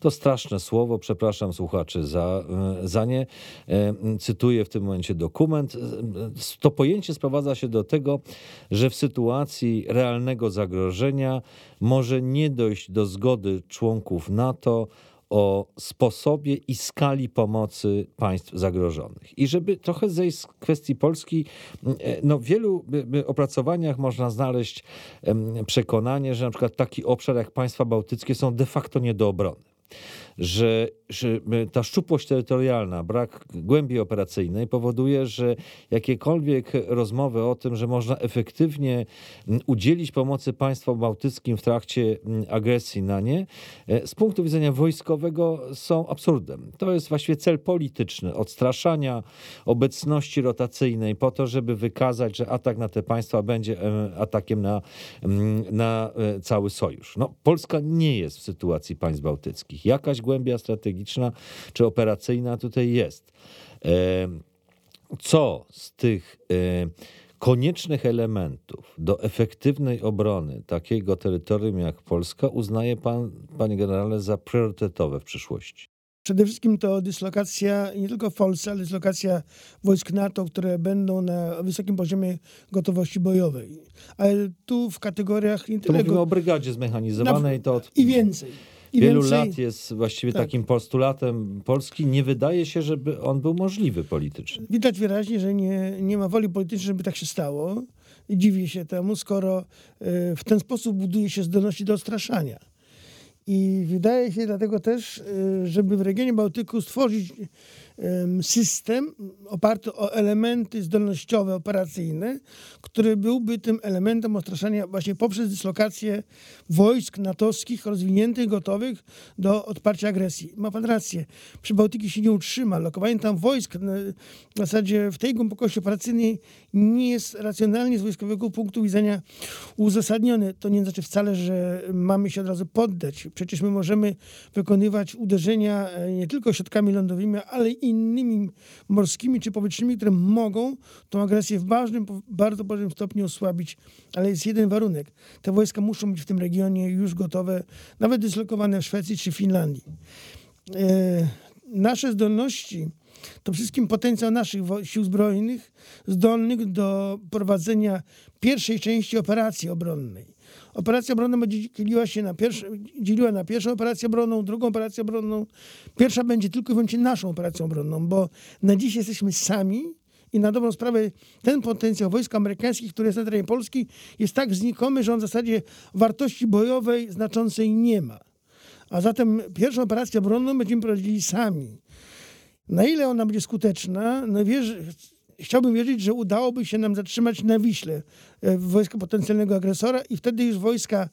[SPEAKER 2] To straszne słowo, przepraszam słuchaczy za, e, za nie. E, Cytuję w tym momencie dokument. E, To pojęcie sprowadza się do tego, że w sytuacji realnego zagrożenia może nie dojść do zgody członków NATO o sposobie i skali pomocy państw zagrożonych. I żeby trochę zejść z kwestii Polski, e, no w wielu opracowaniach można znaleźć przekonanie, że na przykład taki obszar jak państwa bałtyckie są de facto nie do obrony. Że, że ta szczupłość terytorialna, brak głębi operacyjnej powoduje, że jakiekolwiek rozmowy o tym, że można efektywnie mm, udzielić pomocy państwom bałtyckim w trakcie mm, agresji na nie, e, z punktu widzenia wojskowego są absurdem. To jest właściwie cel polityczny, odstraszania obecności rotacyjnej po to, żeby wykazać, że atak na te państwa będzie atakiem na, mm, na e, cały sojusz. No, Polska nie jest w sytuacji państw bałtyckich. Jakaś głębia strategiczna czy operacyjna tutaj jest. E, Co z tych e, koniecznych elementów do efektywnej obrony takiego terytorium jak Polska uznaje pan, panie generale, za priorytetowe w przyszłości?
[SPEAKER 3] Przede wszystkim to dyslokacja nie tylko w Polsce, ale dyslokacja wojsk NATO, które będą na wysokim poziomie gotowości bojowej. Ale tu w kategoriach nie
[SPEAKER 2] To
[SPEAKER 3] tyle
[SPEAKER 2] mówimy o brygadzie zmechanizowanej, to od
[SPEAKER 3] i więcej. I
[SPEAKER 2] wielu
[SPEAKER 3] więcej.
[SPEAKER 2] lat jest właściwie
[SPEAKER 3] Tak.
[SPEAKER 2] takim postulatem Polski. Nie wydaje się, żeby on był możliwy politycznie.
[SPEAKER 3] Widać wyraźnie, że nie, nie ma woli politycznej, żeby tak się stało. I dziwię się temu, skoro y, w ten sposób buduje się zdolności do odstraszania. I wydaje się dlatego też, y, żeby w regionie Bałtyku stworzyć em, system oparty o elementy zdolnościowe, operacyjne, który byłby tym elementem odstraszania właśnie poprzez dyslokację wojsk natowskich rozwiniętych, gotowych do odparcia agresji. Ma pan rację. Przy Bałtyki się nie utrzyma. Lokowanie tam wojsk w zasadzie w tej głębokości operacyjnej nie jest racjonalnie z wojskowego punktu widzenia uzasadnione. To nie znaczy wcale, że mamy się od razu poddać. Przecież my możemy wykonywać uderzenia e, nie tylko środkami lądowymi, ale innymi morskimi czy powietrznymi, które mogą tą agresję w ważnym, bardzo dużym stopniu osłabić. Ale jest jeden warunek. Te wojska muszą być w tym regionie już gotowe, nawet dyslokowane w Szwecji czy Finlandii. E, nasze zdolności to wszystkim potencjał naszych sił zbrojnych zdolnych do prowadzenia pierwszej części operacji obronnej. Operacja obronna będzie dzieliła się na, pierwsze, dzieliła na pierwszą operację obronną, drugą operację obronną. Pierwsza będzie tylko i wyłącznie naszą operacją obronną, bo na dziś jesteśmy sami I na dobrą sprawę ten potencjał wojsk amerykańskich, który jest na terenie Polski, jest tak znikomy, że on w zasadzie wartości bojowej znaczącej nie ma. A zatem pierwszą operację obronną będziemy prowadzili sami. Na ile ona będzie skuteczna, no chciałbym wierzyć, że udałoby się nam zatrzymać na Wiśle e, wojska potencjalnego agresora i wtedy już wojska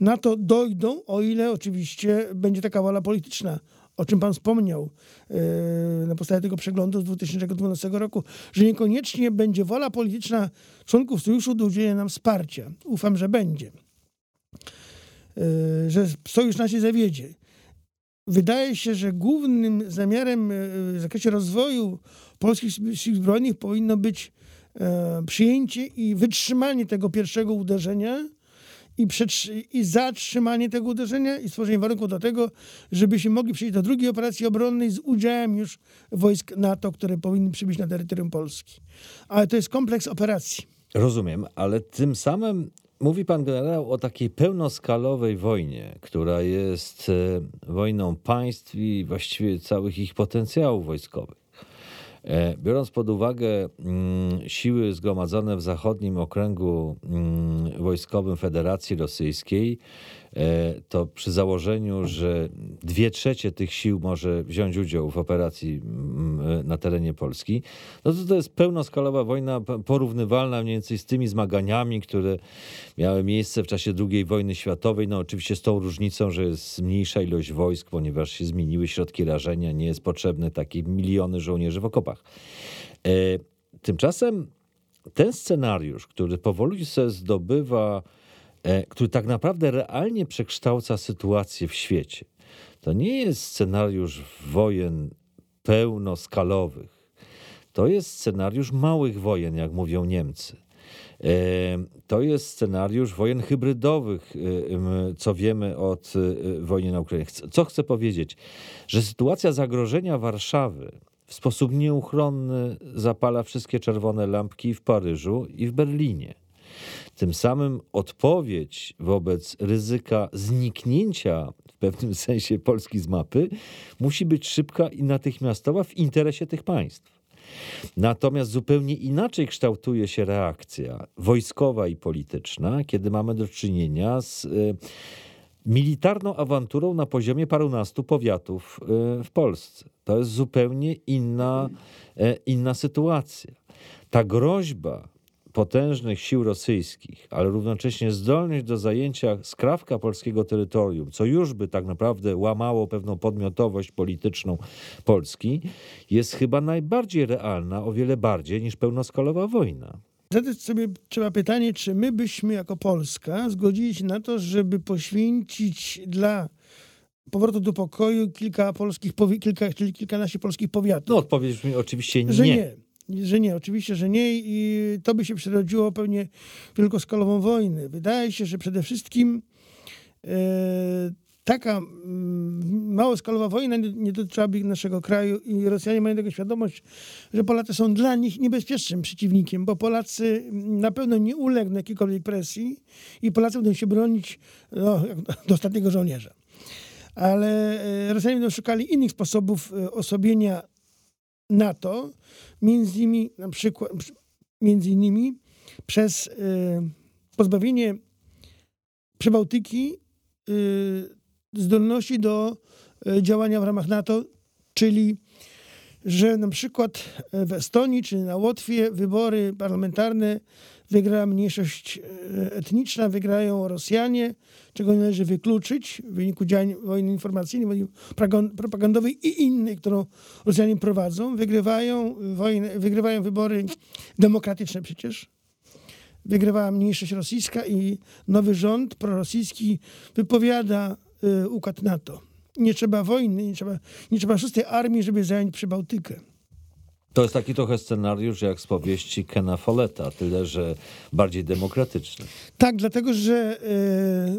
[SPEAKER 3] NATO dojdą, o ile oczywiście będzie taka wola polityczna o czym pan wspomniał e, na podstawie tego przeglądu z 2012 roku, że niekoniecznie będzie wola polityczna członków sojuszu do udzielenia nam wsparcia. Ufam, że będzie. E, że sojusz nas się zawiedzie. Wydaje się, że głównym zamiarem w zakresie rozwoju polskich sił zbrojnych powinno być e, przyjęcie i wytrzymanie tego pierwszego uderzenia i, i zatrzymanie tego uderzenia i stworzenie warunków do tego, żebyśmy mogli przejść do drugiej operacji obronnej z udziałem już wojsk NATO, które powinny przybyć na terytorium Polski. Ale to jest kompleks operacji.
[SPEAKER 2] Rozumiem, ale tym samym mówi pan generał o takiej pełnoskalowej wojnie, która jest e, wojną państw i właściwie całych ich potencjałów wojskowych. E, biorąc pod uwagę mm, siły zgromadzone w zachodnim okręgu mm, wojskowym Federacji Rosyjskiej, to przy założeniu, że dwie trzecie tych sił może wziąć udział w operacji mm, e, na terenie Polski, no to to jest pełnoskalowa wojna porównywalna mniej więcej z tymi zmaganiami, które miały miejsce w czasie II wojny światowej. No oczywiście z tą różnicą, że jest mniejsza ilość wojsk, ponieważ się zmieniły środki rażenia, nie jest potrzebne takie miliony żołnierzy w okopach. E, tymczasem ten scenariusz, który powoli się zdobywa E, który tak naprawdę realnie przekształca sytuację w świecie. To nie jest scenariusz wojen pełnoskalowych. To jest scenariusz małych wojen, jak mówią Niemcy. E, to jest scenariusz wojen hybrydowych, e, co wiemy od wojny na Ukrainie. Co chcę powiedzieć? Że sytuacja zagrożenia Warszawy w sposób nieuchronny zapala wszystkie czerwone lampki w Paryżu i w Berlinie. Tym samym odpowiedź wobec ryzyka zniknięcia w pewnym sensie Polski z mapy musi być szybka i natychmiastowa w interesie tych państw. Natomiast zupełnie inaczej kształtuje się reakcja wojskowa i polityczna, kiedy mamy do czynienia z y, militarną awanturą na poziomie parunastu powiatów y, w Polsce. To jest zupełnie inna, y, inna sytuacja. Ta groźba potężnych sił rosyjskich, ale równocześnie zdolność do zajęcia skrawka polskiego terytorium, co już by tak naprawdę łamało pewną podmiotowość polityczną Polski, jest chyba najbardziej realna, o wiele bardziej niż pełnoskalowa wojna.
[SPEAKER 3] Zadać sobie trzeba pytanie, czy my byśmy jako Polska zgodzili się na to, żeby poświęcić dla powrotu do pokoju kilka polskich, kilka, czyli kilkanaście polskich powiatów.
[SPEAKER 2] No odpowiedź brzmi oczywiście nie.
[SPEAKER 3] Że nie że nie, oczywiście, że nie i to by się przerodziło pewnie wielkoskalową wojnę. Wydaje się, że przede wszystkim e, taka mm, małoskalowa wojna nie, nie dotyczyłaby naszego kraju i Rosjanie mają tego świadomość, że Polacy są dla nich niebezpiecznym przeciwnikiem, bo Polacy na pewno nie ulegną jakiejkolwiek presji i Polacy będą się bronić no, do ostatniego żołnierza. Ale e, Rosjanie będą szukali innych sposobów e, osobienia NATO, między innymi, na przykład, między innymi przez y, pozbawienie Przybałtyki y, zdolności do y, działania w ramach NATO, czyli że na przykład w Estonii czy na Łotwie wybory parlamentarne wygrała mniejszość e, etniczna, wygrają Rosjanie, czego nie należy wykluczyć w wyniku działań wojny informacyjnej, wojny propagandowej i innej, którą Rosjanie prowadzą. Wygrywają, wojnę, wygrywają wybory demokratyczne przecież. Wygrywała mniejszość rosyjska i nowy rząd prorosyjski wypowiada y, układ NATO. Nie trzeba wojny, nie trzeba, nie trzeba szóstej armii, żeby zająć Przybałtykę.
[SPEAKER 2] To jest taki trochę scenariusz jak z powieści Kena Folletta, tyle że bardziej demokratyczny.
[SPEAKER 3] Tak, dlatego że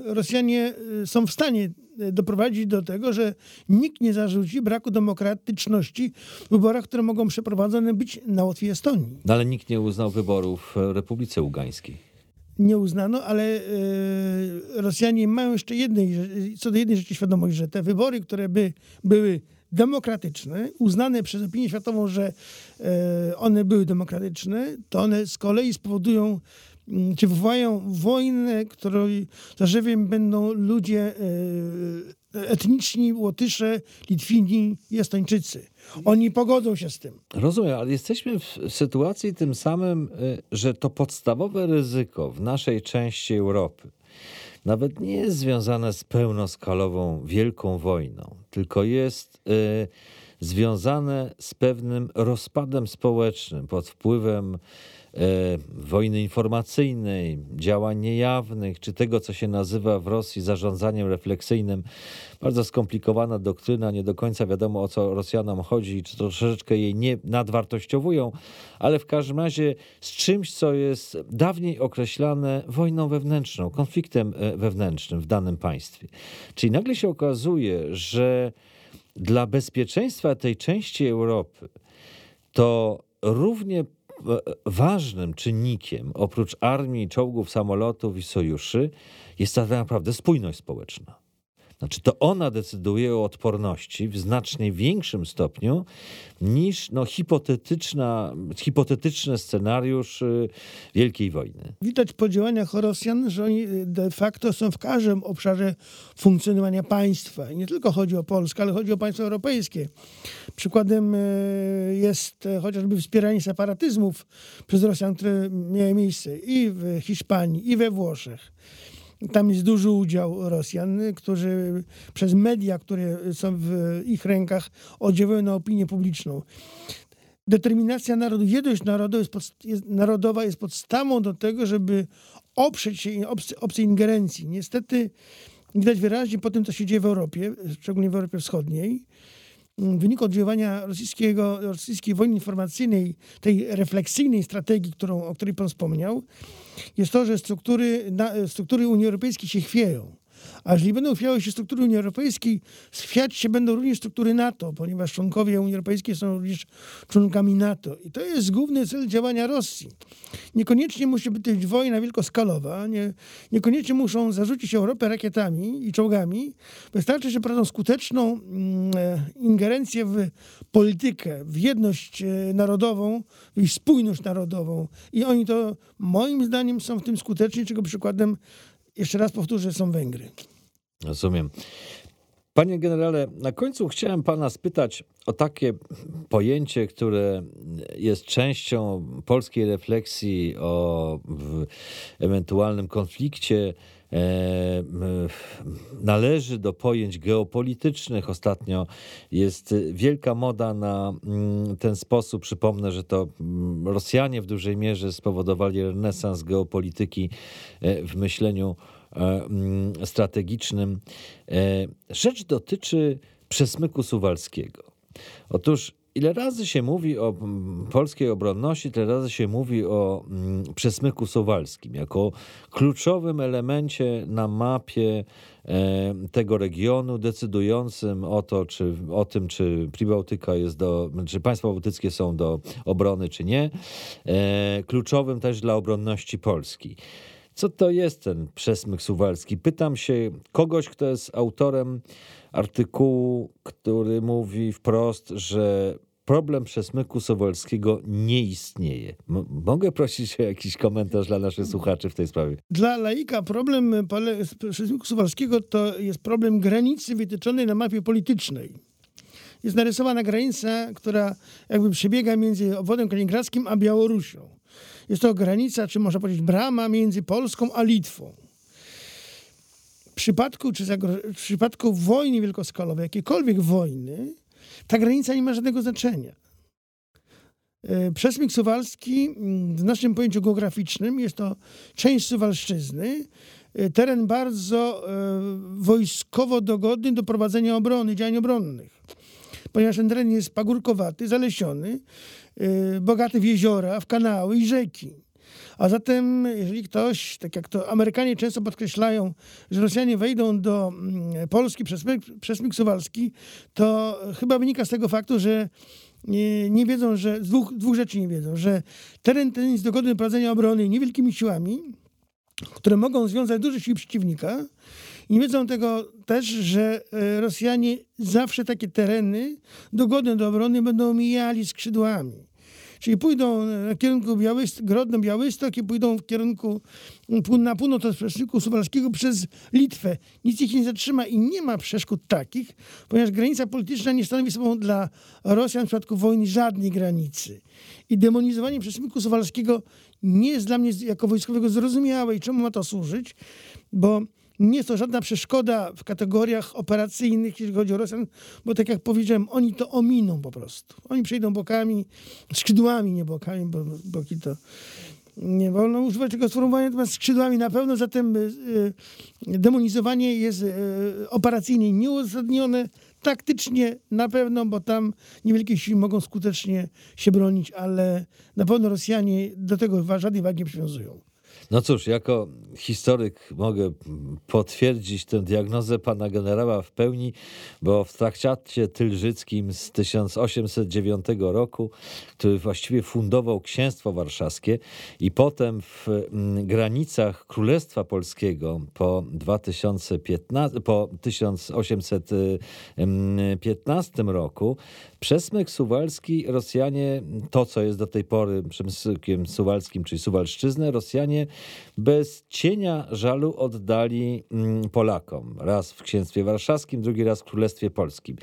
[SPEAKER 3] y, Rosjanie e, są w stanie e, doprowadzić do tego, że nikt nie zarzuci braku demokratyczności w wyborach, które mogą przeprowadzone być na Łotwie Estonii.
[SPEAKER 2] No, ale nikt nie uznał wyborów w Republice Ugańskiej.
[SPEAKER 3] Nie uznano, ale Rosjanie mają jeszcze jednej, co do jednej rzeczy świadomość, że te wybory, które by były demokratyczne, uznane przez opinię światową, że e, one były demokratyczne, to one z kolei spowodują mm, czy wywołają wojnę, której zarzewiem będą ludzie e, etniczni, Łotysze, Litwini i Estończycy. Oni pogodzą się z tym.
[SPEAKER 2] Rozumiem, ale jesteśmy w sytuacji tym samym, y, że to podstawowe ryzyko w naszej części Europy nawet nie jest związane z pełnoskalową wielką wojną, tylko jest y, związane z pewnym rozpadem społecznym pod wpływem wojny informacyjnej, działań niejawnych, czy tego, co się nazywa w Rosji zarządzaniem refleksyjnym. Bardzo skomplikowana doktryna, nie do końca wiadomo o co Rosjanom chodzi, czy troszeczkę jej nie nadwartościowują, ale w każdym razie z czymś, co jest dawniej określane wojną wewnętrzną, konfliktem e, wewnętrznym w danym państwie. Czyli nagle się okazuje, że dla bezpieczeństwa tej części Europy to równie ważnym czynnikiem, oprócz armii, czołgów, samolotów i sojuszy, jest tak naprawdę spójność społeczna. Znaczy, to ona decyduje o odporności w znacznie większym stopniu niż no, hipotetyczna, hipotetyczny scenariusz y, Wielkiej Wojny.
[SPEAKER 3] Widać po działaniach Rosjan, że oni y, de facto są w każdym obszarze funkcjonowania państwa. I nie tylko chodzi o Polskę, ale chodzi o państwa europejskie. Przykładem y, jest chociażby wspieranie separatyzmów przez Rosjan, które miały miejsce i w Hiszpanii, i we Włoszech. Tam jest duży udział Rosjan, którzy przez media, które są w ich rękach, oddziałują na opinię publiczną. Determinacja narodu, jedność narodu jest pod, jest, narodowa jest podstawą do tego, żeby oprzeć się obcej, obcej ingerencji. Niestety widać wyraźnie po tym, co się dzieje w Europie, szczególnie w Europie Wschodniej, w wyniku oddziaływania rosyjskiego, rosyjskiej wojny informacyjnej, tej refleksyjnej strategii, którą, o której pan wspomniał, jest to, że struktury, struktury Unii Europejskiej się chwieją. A jeżeli będą chwiały się struktury Unii Europejskiej, chwiać się będą również struktury NATO, ponieważ członkowie Unii Europejskiej są również członkami NATO. I to jest główny cel działania Rosji. Niekoniecznie musi być wojna wielkoskalowa, nie, niekoniecznie muszą zarzucić Europę rakietami i czołgami. Wystarczy, że prowadzą skuteczną mm, e, ingerencję w politykę, w jedność e, narodową, w spójność narodową. I oni to moim zdaniem są w tym skuteczni, czego przykładem jeszcze raz powtórzę, są Węgry.
[SPEAKER 2] Rozumiem. Panie generale, na końcu chciałem pana spytać o takie pojęcie, które jest częścią polskiej refleksji o ewentualnym konflikcie. E, należy do pojęć geopolitycznych. Ostatnio jest wielka moda na mm, ten sposób. Przypomnę, że to mm, Rosjanie w dużej mierze spowodowali renesans geopolityki e, w myśleniu E, mm, strategicznym. E, rzecz dotyczy przesmyku suwalskiego. Otóż ile razy się mówi o polskiej obronności, tyle razy się mówi o mm, przesmyku suwalskim jako kluczowym elemencie na mapie e, tego regionu, decydującym o to, czy o tym, czy Pribałtyka jest do, czy państwa bałtyckie są do obrony, czy nie, kluczowym też dla obronności Polski. Co to jest ten przesmyk suwalski? Pytam się kogoś, kto jest autorem artykułu, który mówi wprost, że problem przesmyku suwalskiego nie istnieje. M mogę prosić o jakiś komentarz dla naszych słuchaczy w tej sprawie?
[SPEAKER 3] Dla laika problem przesmyku suwalskiego to jest problem granicy wytyczonej na mapie politycznej. Jest narysowana granica, która jakby przebiega między obwodem kaliningradzkim a Białorusią. Jest to granica, czy można powiedzieć brama między Polską a Litwą. W przypadku, czy w przypadku wojny wielkoskalowej, jakiejkolwiek wojny, ta granica nie ma żadnego znaczenia. E, przesmyk suwalski mm, w naszym pojęciu geograficznym jest to część Suwalszczyzny, e, teren bardzo e, wojskowo dogodny do prowadzenia obrony, działań obronnych. Ponieważ ten teren jest pagórkowaty, zalesiony, Y, bogaty w jeziora, w kanały i rzeki. A zatem, jeżeli ktoś, tak jak to Amerykanie często podkreślają, że Rosjanie wejdą do mm, Polski przez, przez to chyba wynika z tego faktu, że nie, nie wiedzą, że dwóch, dwóch rzeczy nie wiedzą, że teren ten jest dogodny do prowadzenia obrony niewielkimi siłami, które mogą związać duże siły przeciwnika I nie wiedzą tego też, że e, Rosjanie zawsze takie tereny dogodne do obrony będą omijali skrzydłami. Czyli pójdą w kierunku Białystok, Grodno, Białystok i pójdą w kierunku na północ od Przeczniku Suwalskiego przez Litwę. Nic ich nie zatrzyma i nie ma przeszkód takich, ponieważ granica polityczna nie stanowi sobą dla Rosjan w przypadku wojny żadnej granicy. I demonizowanie Przeczniku Suwalskiego nie jest dla mnie jako wojskowego zrozumiałe i czemu ma to służyć, bo nie jest to żadna przeszkoda w kategoriach operacyjnych, jeśli chodzi o Rosjan, bo tak jak powiedziałem, oni to ominą po prostu. Oni przejdą bokami, skrzydłami, nie bokami, bo boki to nie wolno używać tego sformułowania, natomiast skrzydłami na pewno, zatem y, y, demonizowanie jest y, operacyjnie nieuzasadnione, taktycznie na pewno, bo tam niewielkie siły mogą skutecznie się bronić, ale na pewno Rosjanie do tego żadnej wagi nie przywiązują.
[SPEAKER 2] No cóż, jako historyk mogę potwierdzić tę diagnozę pana generała w pełni, bo w traktacie tylżyckim z 1809 roku, który właściwie fundował księstwo warszawskie i potem w mm, granicach Królestwa Polskiego po 2015, po 1815 roku Przesmyk suwalski Rosjanie, to co jest do tej pory przemysłem suwalskim, czyli Suwalszczyznę, Rosjanie bez cienia żalu oddali mm, Polakom. Raz w Księstwie Warszawskim, drugi raz w Królestwie Polskim.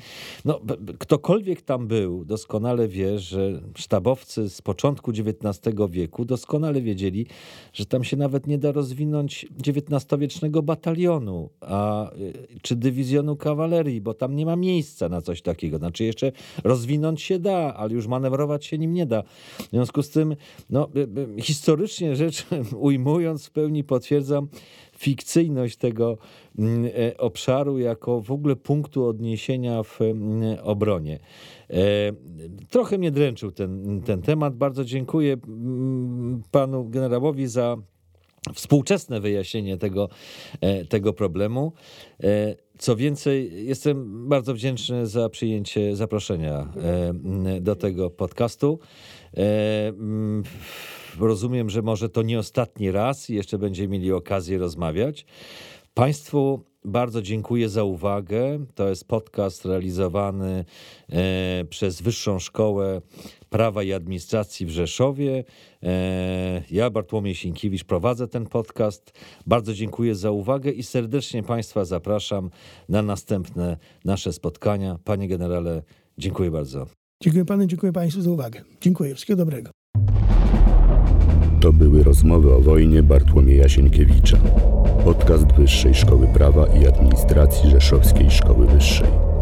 [SPEAKER 2] No, ktokolwiek tam był, doskonale wie, że sztabowcy z początku XIX wieku doskonale wiedzieli, że tam się nawet nie da rozwinąć XIX-wiecznego batalionu a, y, czy dywizjonu kawalerii, bo tam nie ma miejsca na coś takiego. Znaczy jeszcze rozwinąć się da, ale już manewrować się nim nie da. W związku z tym, no, y, y, historycznie rzecz ujmując, w pełni potwierdzam fikcyjność tego mm, e, obszaru jako w ogóle punktu odniesienia w mm, obronie. E, trochę mnie dręczył ten, ten temat. Bardzo dziękuję mm, panu generałowi za współczesne wyjaśnienie tego, e, tego problemu. Co więcej, jestem bardzo wdzięczny za przyjęcie zaproszenia do tego podcastu. Rozumiem, że może to nie ostatni raz i jeszcze będziemy mieli okazję rozmawiać. Państwu bardzo dziękuję za uwagę. To jest podcast realizowany e, przez Wyższą Szkołę Prawa i Administracji w Rzeszowie. E, ja, Bartłomiej Sienkiewicz, prowadzę ten podcast. Bardzo dziękuję za uwagę i serdecznie Państwa zapraszam na następne nasze spotkania. Panie generale, dziękuję bardzo.
[SPEAKER 3] Dziękuję Panu, dziękuję Państwu za uwagę. Dziękuję. Wszystkiego dobrego.
[SPEAKER 1] To były rozmowy o wojnie Bartłomieja Sienkiewicza. Podcast Wyższej Szkoły Prawa i Administracji Rzeszowskiej Szkoły Wyższej.